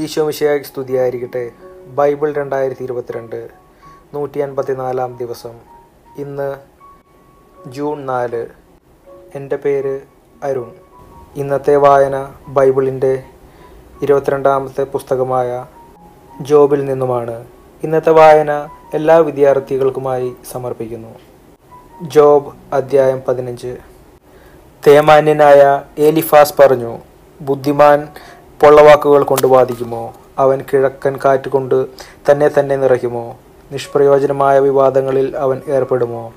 ഈശോ മിശിയായി സ്തുതിയായിരിക്കട്ടെ. ബൈബിൾ രണ്ടായിരത്തി ഇരുപത്തിരണ്ട് നൂറ്റി അൻപത്തിനാലാം ദിവസം. ഇന്ന് ജൂൺ നാല്. എന്റെ പേര് അരുൺ. ഇന്നത്തെ വായന ബൈബിളിന്റെ ഇരുപത്തിരണ്ടാമത്തെ പുസ്തകമായ ജോബിൽ നിന്നുമാണ്. ഇന്നത്തെ വായന എല്ലാ വിദ്യാർത്ഥികൾക്കുമായി സമർപ്പിക്കുന്നു. ജോബ് അദ്ധ്യായം പതിനഞ്ച്. തേമാന്യനായ ഏലിഫാസ് പറഞ്ഞു ബുദ്ധിമാൻ പൊള്ളവാക്കുകൾ കൊണ്ട് ബാധിക്കുമോ അവൻ കിഴക്കൻ കാറ്റ് കൊണ്ട് തന്നെ തന്നെ നിറയ്ക്കുമോ? നിഷ്പ്രയോജനമായ വിവാദങ്ങളിൽ അവൻ ഏർപ്പെടുമോ?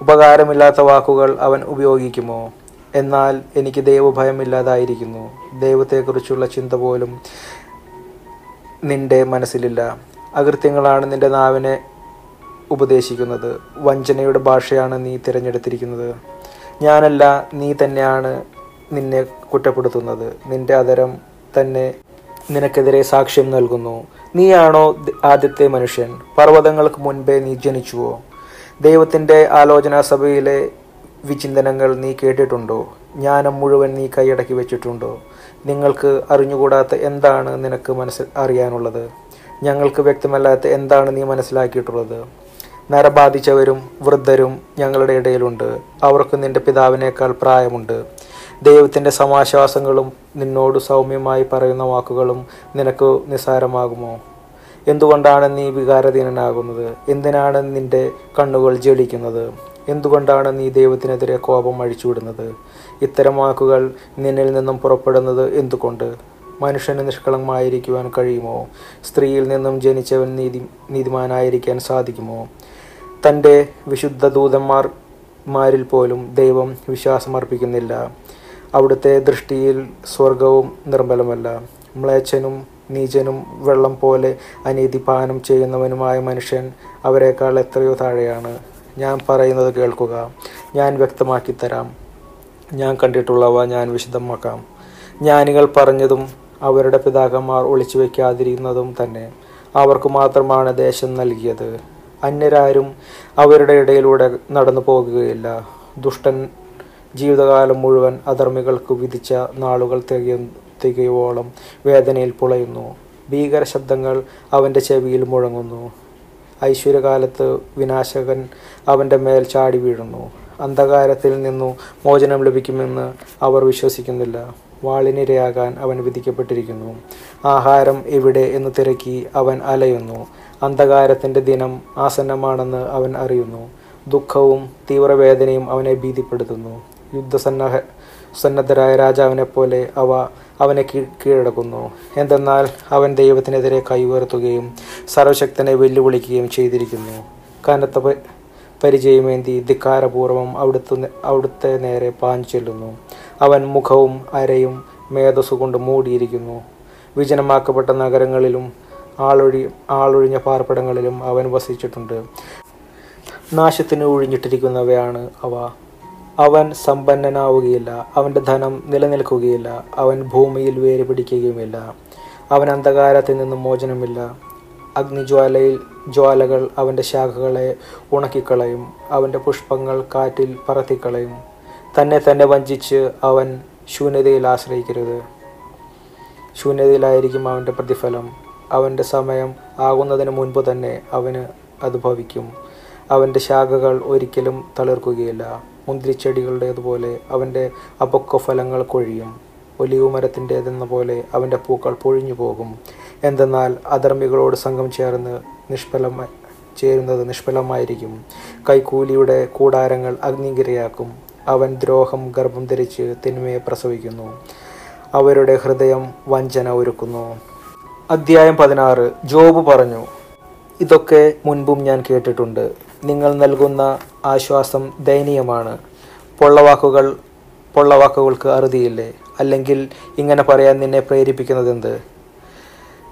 ഉപകാരമില്ലാത്ത വാക്കുകൾ അവൻ ഉപയോഗിക്കുമോ? എന്നാൽ എനിക്ക് ദൈവഭയം ദൈവഭയമില്ലാതായിരിക്കുന്നു. ദൈവത്തെക്കുറിച്ചുള്ള ചിന്ത പോലും നിന്റെ മനസ്സിലില്ല. അകൃത്യങ്ങളാണ് നിന്റെ നാവിനെ ഉപദേശിക്കുന്നത്. വഞ്ചനയുടെ ഭാഷയാണ് നീ തിരഞ്ഞെടുത്തിരിക്കുന്നത്. ഞാനല്ല നീ തന്നെയാണ് നിന്നെ കുറ്റപ്പെടുത്തുന്നത്. നിന്റെ അതരം തന്നെ നിനക്കെതിരെ സാക്ഷ്യം നൽകുന്നു. നീയാണോ ആദ്യത്തെ മനുഷ്യൻ? പർവതങ്ങൾക്ക് മുൻപേ നീ ജനിച്ചുവോ? ദൈവത്തിന്റെ ആലോചനാ സഭയിലെ വിചിന്തനങ്ങൾ നീ കേട്ടിട്ടുണ്ടോ? ജ്ഞാനം മുഴുവൻ നീ കൈയടക്കി വെച്ചിട്ടുണ്ടോ? നിങ്ങൾക്ക് അറിഞ്ഞുകൂടാത്ത എന്താണ് നിനക്ക് മനസ്സിൽ അറിയാനുള്ളത്? ഞങ്ങൾക്ക് വ്യക്തമല്ലാത്ത എന്താണ് നീ മനസ്സിലാക്കിയിട്ടുള്ളത്? നരബാധിച്ചവരും വൃദ്ധരും ഞങ്ങളുടെ ഇടയിലുണ്ട്. അവർക്ക് നിന്റെ പിതാവിനേക്കാൾ പ്രായമുണ്ട്. ദൈവത്തിന്റെ സമാശ്വാസങ്ങളും നിന്നോട് സൗമ്യമായി പറയുന്ന വാക്കുകളും നിനക്ക് നിസ്സാരമാകുമോ എന്തുകൊണ്ടാണ് നീ വികാരധീനനാകുന്നത്? എന്തിനാണ് നിന്റെ കണ്ണുകൾ ജ്വലിക്കുന്നത്? എന്തുകൊണ്ടാണ് നീ ദൈവത്തിനെതിരെ കോപം അഴിച്ചുവിടുന്നത്? ഇത്തരം വാക്കുകൾ നിന്നിൽ നിന്നും പുറപ്പെടുന്നത് എന്തുകൊണ്ട്? മനുഷ്യന് നിഷ്കളങ്കമായിരിക്കുവാൻ കഴിയുമോ? സ്ത്രീയിൽ നിന്നും ജനിച്ചവൻ നീതി നീതിമാനായിരിക്കാൻ സാധിക്കുമോ? തന്റെ വിശുദ്ധ ദൂതന്മാർമാരിൽ പോലും ദൈവം വിശ്വാസമർപ്പിക്കുന്നില്ല. അവിടുത്തെ ദൃഷ്ടിയിൽ സ്വർഗവും നിർമ്മലമല്ല. മ്ലേച്ഛനും നീചനും വെള്ളം പോലെ അനീതി പാനം ചെയ്യുന്നവനുമായ മനുഷ്യൻ അവരെക്കാൾ എത്രയോ താഴെയാണ്. ഞാൻ പറയുന്നത് കേൾക്കുക. ഞാൻ വ്യക്തമാക്കി തരാം ഞാൻ കണ്ടിട്ടുള്ളവ ഞാൻ വിശദമാക്കാം. ജ്ഞാനികൾ പറഞ്ഞതും അവരുടെ പിതാക്കന്മാർ ഒളിച്ചു വയ്ക്കാതിരുന്നതും തന്നെ. അവർക്ക് മാത്രമാണ് ദേശം നൽകിയത്. അന്യരാരും അവരുടെ ഇടയിലൂടെ നടന്നു പോകുകയില്ല. ദുഷ്ടൻ ജീവിതകാലം മുഴുവൻ അധർമ്മികൾക്ക് വിധിച്ച നാളുകൾ തികയ തികയോളം വേദനയിൽ പുളയുന്നു. ഭീകര ശബ്ദങ്ങൾ അവന്റെ ചെവിയിൽ മുഴങ്ങുന്നു. ഐശ്വര്യകാലത്ത് വിനാശകൻ അവന്റെ മേൽ ചാടി വീഴുന്നു. അന്ധകാരത്തിൽ നിന്നു മോചനം ലഭിക്കുമെന്ന് അവർ വിശ്വസിക്കുന്നില്ല. വാളിനിരയാകാൻ അവൻ വിധിക്കപ്പെട്ടിരിക്കുന്നു. ആഹാരം എവിടെ എന്ന് തിരക്കി അവൻ അലയുന്നു. അന്ധകാരത്തിന്റെ ദിനം ആസന്നമാണെന്ന് അവൻ അറിയുന്നു. ദുഃഖവും തീവ്രവേദനയും അവനെ ഭീതിപ്പെടുത്തുന്നു. യുദ്ധസന്നഹ സന്നദ്ധരായ രാജാവിനെ പോലെ അവ അവനെ കീഴടക്കുന്നു. എന്തെന്നാൽ അവൻ ദൈവത്തിനെതിരെ കൈയുയർത്തുകയും സർവശക്തനെ വെല്ലുവിളിക്കുകയും ചെയ്തിരിക്കുന്നു. കനത്ത പരിചയമേന്തി ധിക്കാരപൂർവം അവിടുത്തെ അവിടുത്തെ നേരെ പാഞ്ഞു ചെല്ലുന്നു. അവൻ മുഖവും അരയും മേധസ്സു കൊണ്ട് മൂടിയിരിക്കുന്നു. വിജനമാക്കപ്പെട്ട നഗരങ്ങളിലും ആളൊഴി ആളൊഴിഞ്ഞ പാർപ്പിടങ്ങളിലും അവൻ വസിച്ചിട്ടുണ്ട്. നാശത്തിന് ഒഴിഞ്ഞിട്ടിരിക്കുന്നവയാണ് അവ. അവൻ സമ്പന്നനാവുകയില്ല അവന്റെ ധനം നിലനിൽക്കുകയില്ല അവൻ ഭൂമിയിൽ വേര് പിടിക്കുകയുമില്ല അവൻ അന്ധകാരത്തിൽ നിന്നും മോചനമില്ല. അഗ്നിജ്വാലയിൽ ജ്വാലകൾ അവന്റെ ശാഖകളെ ഉണക്കിക്കളയും അവന്റെ പുഷ്പങ്ങൾ കാറ്റിൽ പറത്തിക്കളയും. തന്നെ തന്നെ വഞ്ചിച്ച് അവൻ ശൂന്യതയിൽ ആശ്രയിക്കരുത്. ശൂന്യതയിലായിരിക്കും അവന്റെ പ്രതിഫലം. അവന്റെ സമയം ആകുന്നതിന് മുൻപ് തന്നെ അവന് അത് ഭവിക്കും. അവന്റെ ശാഖകൾ ഒരിക്കലും തളിർക്കുകയില്ല. മുന്തിരിച്ചെടികളുടേതുപോലെ അവന്റെ അപക്വഫലങ്ങൾ കൊഴിയും. ഒലിവ് മരത്തിന്റേതെന്ന പോലെ അവന്റെ പൂക്കൾ പൊഴിഞ്ഞു പോകും. എന്തെന്നാൽ അധർമ്മികളോട് സംഘം ചേർന്ന് നിഷ്ഫലമായി ചേരുന്നത് നിഷ്ഫലമായിരിക്കും. കൈക്കൂലിയുടെ കൂടാരങ്ങൾ അഗ്നികിരയാക്കും അവൻ ദ്രോഹം ഗർഭം ധരിച്ച് തിന്മയെ പ്രസവിക്കുന്നു. അവരുടെ ഹൃദയം വഞ്ചന ഒരുക്കുന്നു. അധ്യായം പതിനാറ്. ജോബ് പറഞ്ഞു. ഇതൊക്കെ മുൻപും ഞാൻ കേട്ടിട്ടുണ്ട്. നിങ്ങൾ നൽകുന്ന ആശ്വാസം ദയനീയമാണ്. പൊള്ളവാക്കുകൾ പൊള്ളവാക്കുകൾക്ക് അറുതിയില്ലേ? അല്ലെങ്കിൽ ഇങ്ങനെ പറയാൻ നിന്നെ പ്രേരിപ്പിക്കുന്നതെന്ത്?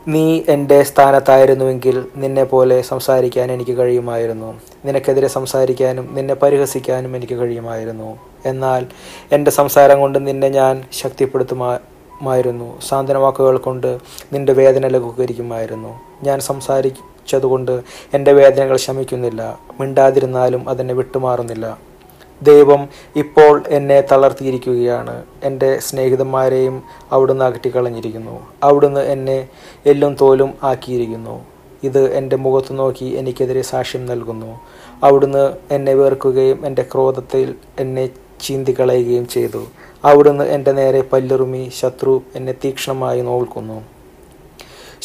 നീ എന്റെ സ്ഥാനത്തായിരുന്നുവെങ്കിൽ നിന്നെ പോലെ സംസാരിക്കാൻ എനിക്ക് കഴിയുമായിരുന്നു. നിനക്കെതിരെ സംസാരിക്കാനും നിന്നെ പരിഹസിക്കാനും എനിക്ക് കഴിയുമായിരുന്നു. എന്നാൽ എന്റെ സംസാരം കൊണ്ട് നിന്നെ ഞാൻ ശക്തിപ്പെടുത്തുമായിരുന്നു സാന്ത്വന വാക്കുകൾ കൊണ്ട് നിന്റെ വേദന ലഘൂകരിക്കുമായിരുന്നു. ഞാൻ സംസാരിച്ചതുകൊണ്ട് എന്റെ വേദനകൾ ശമിക്കുന്നില്ല. മിണ്ടാതിരുന്നാലും അതെന്നെ വിട്ടുമാറുന്നില്ല. ദൈവം ഇപ്പോൾ എന്നെ തളർത്തിയിരിക്കുകയാണ്. എന്റെ സ്നേഹിതന്മാരെയും അവിടുന്ന് അകറ്റിക്കളഞ്ഞിരിക്കുന്നു. അവിടുന്ന് എന്നെ എല്ലും തോലും ആക്കിയിരിക്കുന്നു. ഇത് എന്റെ മുഖത്ത് നോക്കി എനിക്കെതിരെ സാക്ഷ്യം നൽകുന്നു. അവിടുന്ന് എന്നെ വേർക്കുകയും എന്റെ ക്രോധത്തിൽ എന്നെ ചീന്തിക്കളയുകയും ചെയ്തു. അവിടുന്ന് എന്റെ നേരെ പല്ലുറുമി ശത്രു എന്നെ തീക്ഷ്ണമായി നോൽക്കുന്നു.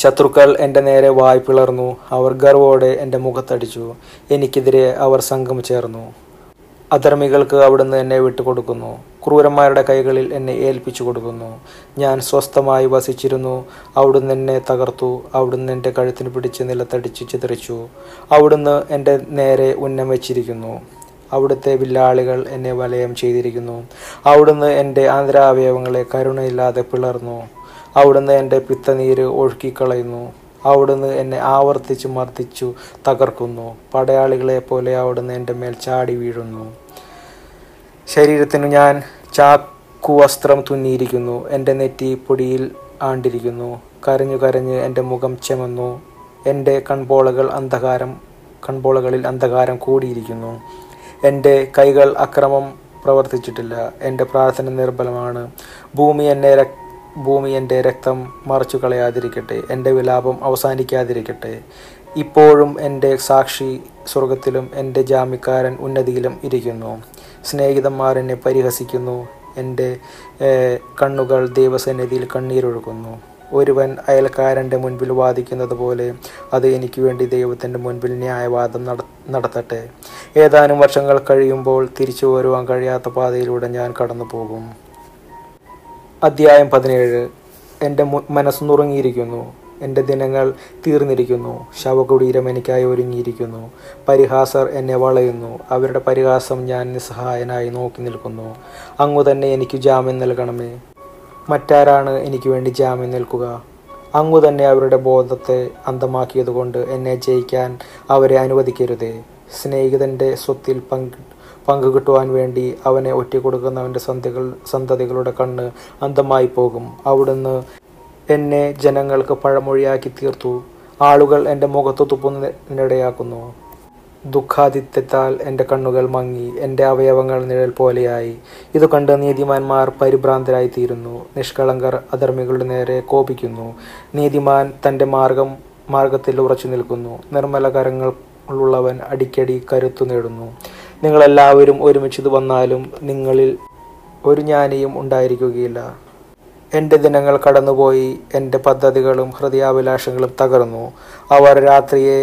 ശത്രുക്കൾ എന്റെ നേരെ വായ് പിളർന്നു. അവർ ഗർവോടെ എന്റെ മുഖത്തടിച്ചു. എനിക്കെതിരെ അവർ സംഘം ചേർന്നു. അധർമ്മികൾക്ക് അവിടുന്ന് എന്നെ വിട്ടുകൊടുക്കുന്നു. ക്രൂരന്മാരുടെ കൈകളിൽ എന്നെ ഏൽപ്പിച്ചു കൊടുക്കുന്നു. ഞാൻ സ്വസ്ഥമായി വസിച്ചിരുന്നു. അവിടുന്ന് എന്നെ തകർത്തു. അവിടുന്ന് എന്റെ കഴുത്തിന് പിടിച്ച് നിലത്തടിച്ച് ചിതറിച്ചു. അവിടുന്ന് എന്റെ നേരെ ഉന്നം വെച്ചിരിക്കുന്നു. അവിടുത്തെ വില്ലാളികൾ എന്നെ വലയം ചെയ്തിരിക്കുന്നു. അവിടുന്ന് എന്റെ ആന്തരാവയവങ്ങളെ കരുണയില്ലാതെ പിളർന്നു. അവിടുന്ന് എന്റെ പിത്തനീര് ഒഴുക്കിക്കളയുന്നു. അവിടുന്ന് എന്നെ ആവർത്തിച്ച് മർദ്ദിച്ചു തകർക്കുന്നു. പടയാളികളെ പോലെ അവിടുന്ന് എന്റെ മേൽ ചാടി വീഴുന്നു. ശരീരത്തിന് ഞാൻ ചാക്കുവസ്ത്രം തുന്നിയിരിക്കുന്നു. എന്റെ നെറ്റി പൊടിയിൽ ആണ്ടിരിക്കുന്നു. കരഞ്ഞു കരഞ്ഞ് എന്റെ മുഖം ചെമന്നു. എന്റെ കൺപോളകൾ അന്ധകാരം കൺപോളകളിൽ അന്ധകാരം കൂടിയിരിക്കുന്നു. എന്റെ കൈകൾ അക്രമം പ്രവർത്തിച്ചിട്ടില്ല. എന്റെ പ്രാർത്ഥന നിർബലമാണ്. ഭൂമി എന്നെ ഭൂമി എന്റെ രക്തം മറച്ചു കളയാതിരിക്കട്ടെ എന്റെ വിലാപം അവസാനിക്കാതിരിക്കട്ടെ. ഇപ്പോഴും എന്റെ സാക്ഷി സ്വർഗത്തിലും എന്റെ ജാമ്യക്കാരൻ ഉന്നതിയിലും ഇരിക്കുന്നു. സ്നേഹിതന്മാർ എന്നെ പരിഹസിക്കുന്നു. എന്റെ കണ്ണുകൾ ദൈവസന്നിധിയിൽ കണ്ണീരൊഴുക്കുന്നു ഒരുവൻ അയൽക്കാരന്റെ മുൻപിൽ വാദിക്കുന്നത് പോലെ അത് എനിക്ക് വേണ്ടി ദൈവത്തിന്റെ മുൻപിൽ ന്യായവാദം നടത്തട്ടെ. ഏതാനും വർഷങ്ങൾ കഴിയുമ്പോൾ തിരിച്ചു വരുവാൻ കഴിയാത്ത പാതയിലൂടെ ഞാൻ കടന്നു പോകും അധ്യായം പതിനേഴ്. എന്റെ മനസ്സുന്നുറങ്ങിയിരിക്കുന്നു. മനസ്സ് നുറുങ്ങിയിരിക്കുന്നു എന്റെ ദിനങ്ങൾ തീർന്നിരിക്കുന്നു. ശവകുടീരം എനിക്കായി ഒരുങ്ങിയിരിക്കുന്നു. പരിഹാസർ എന്നെ വളയുന്നു. അവരുടെ പരിഹാസം ഞാൻ നിസ്സഹായനായി നോക്കി നിൽക്കുന്നു. അങ്ങു തന്നെ എനിക്ക് ജാമ്യം നൽകണമേ. മറ്റാരാണ് എനിക്ക് വേണ്ടി ജാമ്യം നിൽക്കുക? അങ്ങു തന്നെ അവരുടെ ബോധത്തെ അന്തമാക്കിയതുകൊണ്ട് എന്നെ ജയിക്കാൻ അവരെ അനുവദിക്കരുതേ. സ്നേഹിതന്റെ സ്വത്തിൽ പങ്ക് പങ്കുകിട്ടുവാൻ വേണ്ടി അവനെ ഒറ്റക്കൊടുക്കുന്നവന്റെ സന്ധികൾ സന്തതികളുടെ കണ്ണ് അന്ധമായി പോകും. അവിടുന്ന് എന്നെ ജനങ്ങൾക്ക് പഴമൊഴിയാക്കി തീർത്തു. ആളുകൾ എന്റെ മുഖത്ത് തുപ്പുന്നതിനിടയാക്കുന്നു. ദുഃഖാതിത്യത്താൽ എന്റെ കണ്ണുകൾ മങ്ങി. എന്റെ അവയവങ്ങൾ നിഴൽ പോലെയായി. ഇത് കണ്ട് നീതിമാന്മാർ പരിഭ്രാന്തരായി തീരുന്നു നിഷ്കളങ്കർ അധർമ്മികളുടെ നേരെ കോപിക്കുന്നു. നീതിമാൻ തന്റെ മാർഗം മാർഗത്തിൽ ഉറച്ചു നിൽക്കുന്നു. നിർമ്മല കരങ്ങളുള്ളവൻ അടിക്കടി കരുത്തു നേടുന്നു. നിങ്ങളെല്ലാവരും ഒരുമിച്ചത് വന്നാലും നിങ്ങളിൽ ഒരു ജ്ഞാനിയും ഉണ്ടായിരിക്കുകയില്ല. എന്റെ ദിനങ്ങൾ കടന്നുപോയി എന്റെ പദ്ധതികളും ഹൃദയാഭിലാഷങ്ങളും തകർന്നു. അവർ രാത്രിയെ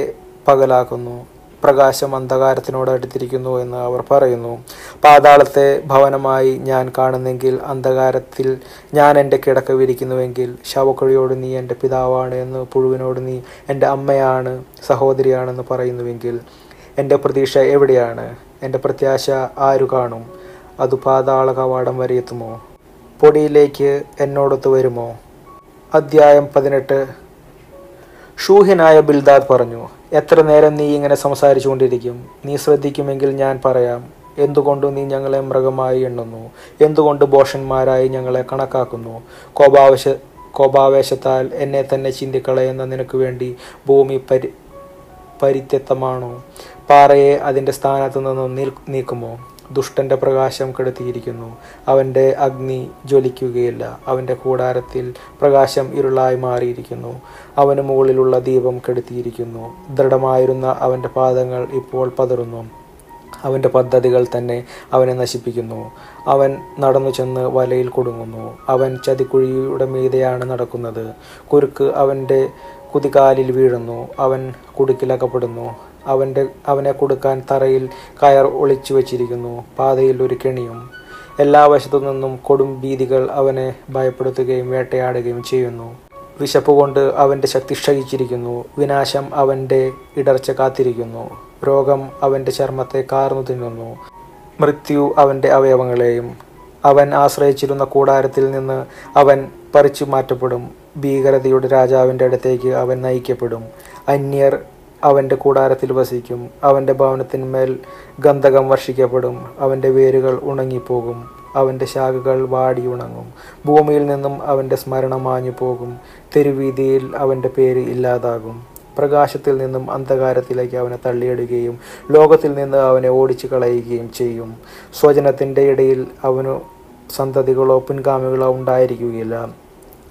പകലാക്കുന്നു. പ്രകാശം അന്ധകാരത്തിനോട് അടുത്തിരിക്കുന്നു എന്ന് അവർ പറയുന്നു. പാതാളത്തെ ഭവനമായി ഞാൻ കാണുന്നെങ്കിൽ അന്ധകാരത്തിൽ ഞാൻ എന്റെ കിടക്ക വിരിക്കുന്നുവെങ്കിൽ ശവക്കുഴിയോട് നീ എന്റെ പിതാവാണ് എന്ന് പുഴുവിനോട് നീ എന്റെ അമ്മയാണ് സഹോദരിയാണെന്ന് പറയുന്നുവെങ്കിൽ എന്റെ പ്രതീക്ഷ എവിടെയാണ്? എന്റെ പ്രത്യാശ ആരു കാണും? അത് പാതാള കവാടം വരെ എത്തുമോ? പൊടിയിലേക്ക് എന്നോടൊത്ത് വരുമോ? അദ്ധ്യായം പതിനെട്ട്. ഷൂഹ്യനായ ബിൽദാദ് പറഞ്ഞു എത്ര നേരം നീ ഇങ്ങനെ സംസാരിച്ചുകൊണ്ടിരിക്കും? നീ ശ്രദ്ധിക്കുമെങ്കിൽ ഞാൻ പറയാം എന്തുകൊണ്ട് നീ ഞങ്ങളെ മൃഗമായി എണ്ണുന്നു? എന്തുകൊണ്ട് ബോഷന്മാരായി ഞങ്ങളെ കണക്കാക്കുന്നു? കോപാവശ കോപാവേശത്താൽ എന്നെ തന്നെ ചിന്തിക്കളയുന്ന നിനക്ക് വേണ്ടി ഭൂമി പരി പരിത്യക്തമാണോ? പാറയെ അതിന്റെ സ്ഥാനത്തു നിന്ന് നീക്കുമോ? ദുഷ്ടന്റെ പ്രകാശം കെടുത്തിയിരിക്കുന്നു. അവന്റെ അഗ്നി ജ്വലിക്കുകയില്ല. അവന്റെ കൂടാരത്തിൽ പ്രകാശം ഇരുളായി മാറിയിരിക്കുന്നു. അവന് മുകളിലുള്ള ദീപം കെടുത്തിയിരിക്കുന്നു. ദൃഢമായിരുന്ന അവന്റെ പാദങ്ങൾ ഇപ്പോൾ പതറുന്നു. അവന്റെ പദ്ധതികൾ തന്നെ അവനെ നശിപ്പിക്കുന്നു. അവൻ നടന്നു ചെന്ന് വലയിൽ കുടുങ്ങുന്നു. അവൻ ചതിക്കുഴിയുടെ മീതെയാണ് നടക്കുന്നത്. കുരുക്ക് അവന്റെ കുതികാലിൽ വീഴുന്നു. അവൻ കുടുക്കിലകപ്പെടുന്നു അവന്റെ അവനെ കൊടുക്കാൻ തറയിൽ കയർ ഒളിച്ചു വച്ചിരിക്കുന്നു. പാതയിൽ ഒരു കെണിയും എല്ലാ വശത്തു നിന്നും കൊടും ഭീതികൾ അവനെ ഭയപ്പെടുത്തുകയും വേട്ടയാടുകയും ചെയ്യുന്നു. വിശപ്പ് കൊണ്ട് അവന്റെ ശക്തി ക്ഷയിച്ചിരിക്കുന്നു. വിനാശം അവന്റെ ഇടർച്ച കാത്തിരിക്കുന്നു. രോഗം അവന്റെ ചർമ്മത്തെ കാർന്നു തിന്നുന്നു. മൃത്യു അവന്റെ അവയവങ്ങളെയും. അവൻ ആശ്രയിച്ചിരുന്ന കൂടാരത്തിൽ നിന്ന് അവൻ പറിച്ചു മാറ്റപ്പെടും. ഭീകരതയുടെ രാജാവിന്റെ അടുത്തേക്ക് അവൻ നയിക്കപ്പെടും. അന്യർ അവന്റെ കൂടാരത്തിൽ വസിക്കും. അവന്റെ ഭവനത്തിന്മേൽ ഗന്ധകം വർഷിക്കപ്പെടും. അവന്റെ വേരുകൾ ഉണങ്ങിപ്പോകും. അവന്റെ ശാഖകൾ വാടിയുണങ്ങും. ഭൂമിയിൽ നിന്നും അവന്റെ സ്മരണ മാഞ്ഞു പോകും. തെരുവീതിയിൽ അവന്റെ പേര് ഇല്ലാതാകും. പ്രകാശത്തിൽ നിന്നും അന്ധകാരത്തിലേക്ക് അവനെ തള്ളിയിടുകയും ലോകത്തിൽ നിന്ന് അവനെ ഓടിച്ചു കളയുകയും ചെയ്യും. സ്വജനത്തിന്റെ ഇടയിൽ അവനു സന്തതികളോ പിൻഗാമികളോ ഉണ്ടായിരിക്കുകയില്ല.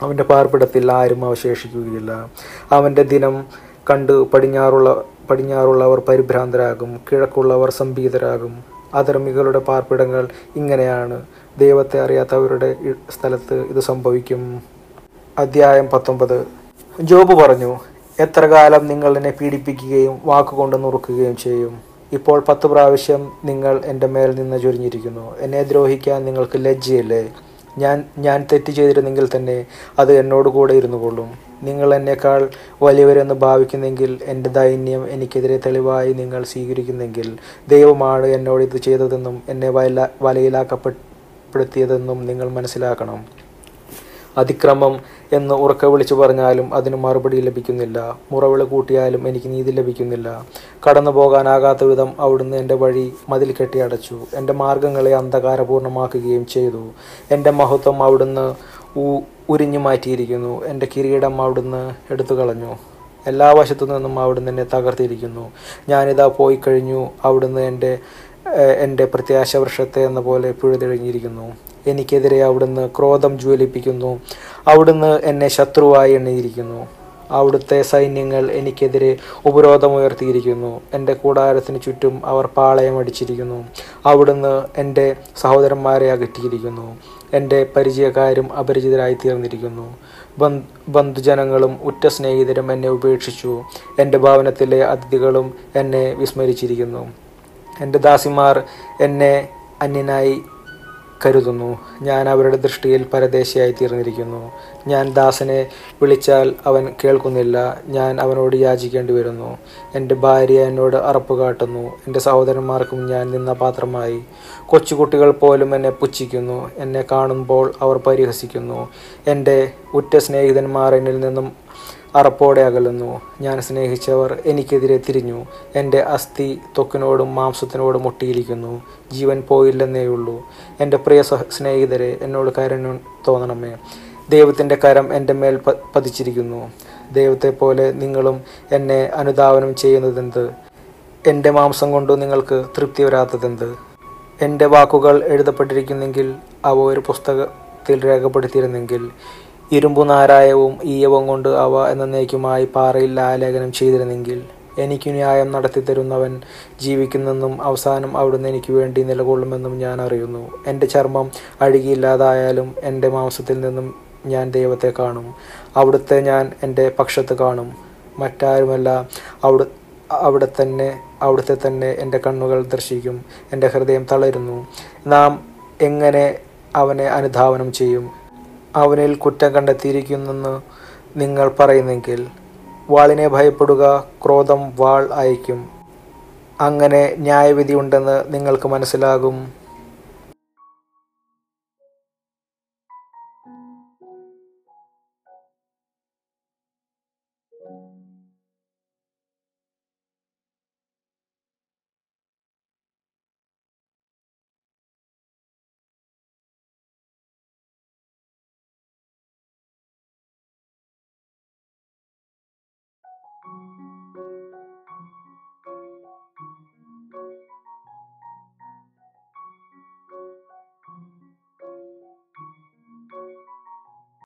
അവന്റെ പാർപ്പിടത്തിൽ ആരും അവശേഷിക്കുകയില്ല. അവന്റെ ദിനം കണ്ട് പടിഞ്ഞാറുള്ള പടിഞ്ഞാറുള്ളവർ പരിഭ്രാന്തരാകും. കിഴക്കുള്ളവർ സംഭീതരാകും. അധർമ്മികളുടെ പാർപ്പിടങ്ങൾ ഇങ്ങനെയാണ്. ദൈവത്തെ അറിയാത്തവരുടെ സ്ഥലത്ത് ഇത് സംഭവിക്കും. അധ്യായം പത്തൊമ്പത്. ജോബ് പറഞ്ഞു എത്ര കാലം നിങ്ങൾ എന്നെ പീഡിപ്പിക്കുകയും വാക്കുകൊണ്ട് നുറുക്കുകയും ചെയ്യും? ഇപ്പോൾ പത്ത് പ്രാവശ്യം നിങ്ങൾ എന്റെ മേൽ നിന്ന് ചൊരിഞ്ഞിരിക്കുന്നു. എന്നെ ദ്രോഹിക്കാൻ നിങ്ങൾക്ക് ലജ്ജയല്ലേ? ഞാൻ ഞാൻ തെറ്റ് ചെയ്തിരുന്നെങ്കിൽ തന്നെ അത് എന്നോട് കൂടെ ഇരുന്നു കൊള്ളും നിങ്ങൾ എന്നേക്കാൾ വലിയവരെന്ന് ഭാവിക്കുന്നെങ്കിൽ എന്റെ ദൈന്യം എനിക്കെതിരെ തെളിവായി നിങ്ങൾ സ്വീകരിക്കുന്നെങ്കിൽ ദൈവമാണ് എന്നോട് ഇത് ചെയ്തതെന്നും എന്നെ വല വലയിലാക്കപ്പെടുത്തിയതെന്നും നിങ്ങൾ മനസ്സിലാക്കണം. അതിക്രമം എന്ന് ഉറക്കെ വിളിച്ചു പറഞ്ഞാലും അതിന് മറുപടി ലഭിക്കുന്നില്ല. മുറവിളി കൂട്ടിയാലും എനിക്ക് നീതി ലഭിക്കുന്നില്ല. കടന്നു പോകാനാകാത്ത വിധം അവിടുന്ന് എന്റെ വഴി മതിൽ കെട്ടി അടച്ചു. എന്റെ മാർഗങ്ങളെ അന്ധകാരപൂർണമാക്കുകയും ചെയ്തു. എന്റെ മഹത്വം അവിടുന്ന് ഉരിഞ്ഞു മാറ്റിയിരിക്കുന്നു. എന്റെ കിരീടം അവിടുന്ന് എടുത്തു കളഞ്ഞു. എല്ലാ വശത്തു നിന്നും അവിടുന്ന് എന്നെ തകർത്തിരിക്കുന്നു. ഞാനിതാ പോയി കഴിഞ്ഞു. അവിടുന്ന് എന്റെ എന്റെ പ്രത്യാശ വൃക്ഷത്തെ എന്ന പോലെ പിഴുതെഴിഞ്ഞിരിക്കുന്നു എനിക്കെതിരെ അവിടുന്ന് ക്രോധം ജ്വലിപ്പിക്കുന്നു. അവിടുന്ന് എന്നെ ശത്രുവായി എണ്ണിയിരിക്കുന്നു. അവിടുത്തെ സൈന്യങ്ങൾ എനിക്കെതിരെ ഉപരോധമുയർത്തിയിരിക്കുന്നു എന്റെ കൂടാരത്തിന് ചുറ്റും അവർ പാളയം അടിച്ചിരിക്കുന്നു അവിടുന്ന് എന്റെ സഹോദരന്മാരെ അകറ്റിയിരിക്കുന്നു. എന്റെ പരിചയക്കാരും അപരിചിതരായി തീർന്നിരിക്കുന്നു ബന്ധ- ബന്ധുജനങ്ങളും ഉറ്റ സ്നേഹിതരും എന്നെ ഉപേക്ഷിച്ചു. എന്റെ ഭവനത്തിലെ അതിഥികളും എന്നെ വിസ്മരിച്ചിരിക്കുന്നു. എന്റെ ദാസിമാർ എന്നെ അന്യനായി കരുതുന്നു. ഞാൻ അവരുടെ ദൃഷ്ടിയിൽ പരദേശിയായി തീർന്നിരിക്കുന്നു. ഞാൻ ദാസനെ വിളിച്ചാൽ അവൻ കേൾക്കുന്നില്ല. ഞാൻ അവനോട് യാചിക്കേണ്ടി വരുന്നു. എന്റെ ഭാര്യ എന്നോട് അറപ്പ് കാട്ടുന്നു. എന്റെ സഹോദരന്മാർക്കും ഞാൻ നിന്ന പാത്രമായി. കൊച്ചുകുട്ടികൾ പോലും എന്നെ പുച്ഛിക്കുന്നു. എന്നെ കാണുമ്പോൾ അവർ പരിഹസിക്കുന്നു. എന്റെ ഉറ്റ സ്നേഹിതന്മാർ എന്നിൽ നിന്നും അറപ്പോടെ അകലുന്നു. ഞാൻ സ്നേഹിച്ചവർ എനിക്കെതിരെ തിരിഞ്ഞു. എന്റെ അസ്ഥി തൊക്കിനോടും മാംസത്തിനോടും മുട്ടിയിരിക്കുന്നു ജീവൻ പോയില്ലെന്നേയുള്ളൂ എന്റെ പ്രിയ സ്നേഹിതരെ എന്നോട് കാരുണ്യം തോന്നണമേ. ദൈവത്തിന്റെ കരം എന്റെ മേൽ പതിച്ചിരിക്കുന്നു. ദൈവത്തെ പോലെ നിങ്ങളും എന്നെ അനുധാവനം ചെയ്യുന്നതെന്ത്? എന്റെ മാംസം കൊണ്ട് നിങ്ങൾക്ക് തൃപ്തി വരാത്തതെന്ത്? എന്റെ വാക്കുകൾ എഴുതപ്പെട്ടിരിക്കുന്നെങ്കിൽ അവ ഒരു പുസ്തകത്തിൽ രേഖപ്പെടുത്തിയിരുന്നെങ്കിൽ ഇരുമ്പു നാരായവും ഈയവും കൊണ്ട് അവ എന്നേക്കുമായി പാറയിൽ ആലേഖനം ചെയ്തിരുന്നെങ്കിൽ എനിക്ക് ന്യായം നടത്തി തരുന്നവൻ ജീവിക്കുന്നെന്നും അവസാനം അവിടുന്ന് എനിക്ക് വേണ്ടി നിലകൊള്ളുമെന്നും ഞാൻ അറിയുന്നു. എന്റെ ചർമ്മം അഴുകിയില്ലാതായാലും എന്റെ മാംസത്തിൽ നിന്നും ഞാൻ ദൈവത്തെ കാണും. അവിടുത്തെ ഞാൻ എന്റെ പക്ഷത്ത് കാണും. മറ്റാരുമല്ല അവിടെ അവിടെ തന്നെ അവിടുത്തെ തന്നെ എന്റെ കണ്ണുകൾ ദർശിക്കും. എന്റെ ഹൃദയം തളരുന്നു. നാം എങ്ങനെ അവനെ അനുധാവനം ചെയ്യും? അവനിൽ കുറ്റം കണ്ടെത്തിയിരിക്കുന്നെന്ന് നിങ്ങൾ പറയുന്നെങ്കിൽ വാളിനെ ഭയപ്പെടുക ക്രോധം വാൾ അയക്കും അങ്ങനെ ന്യായവിധി ഉണ്ടെന്ന് നിങ്ങൾക്ക് മനസ്സിലാകും.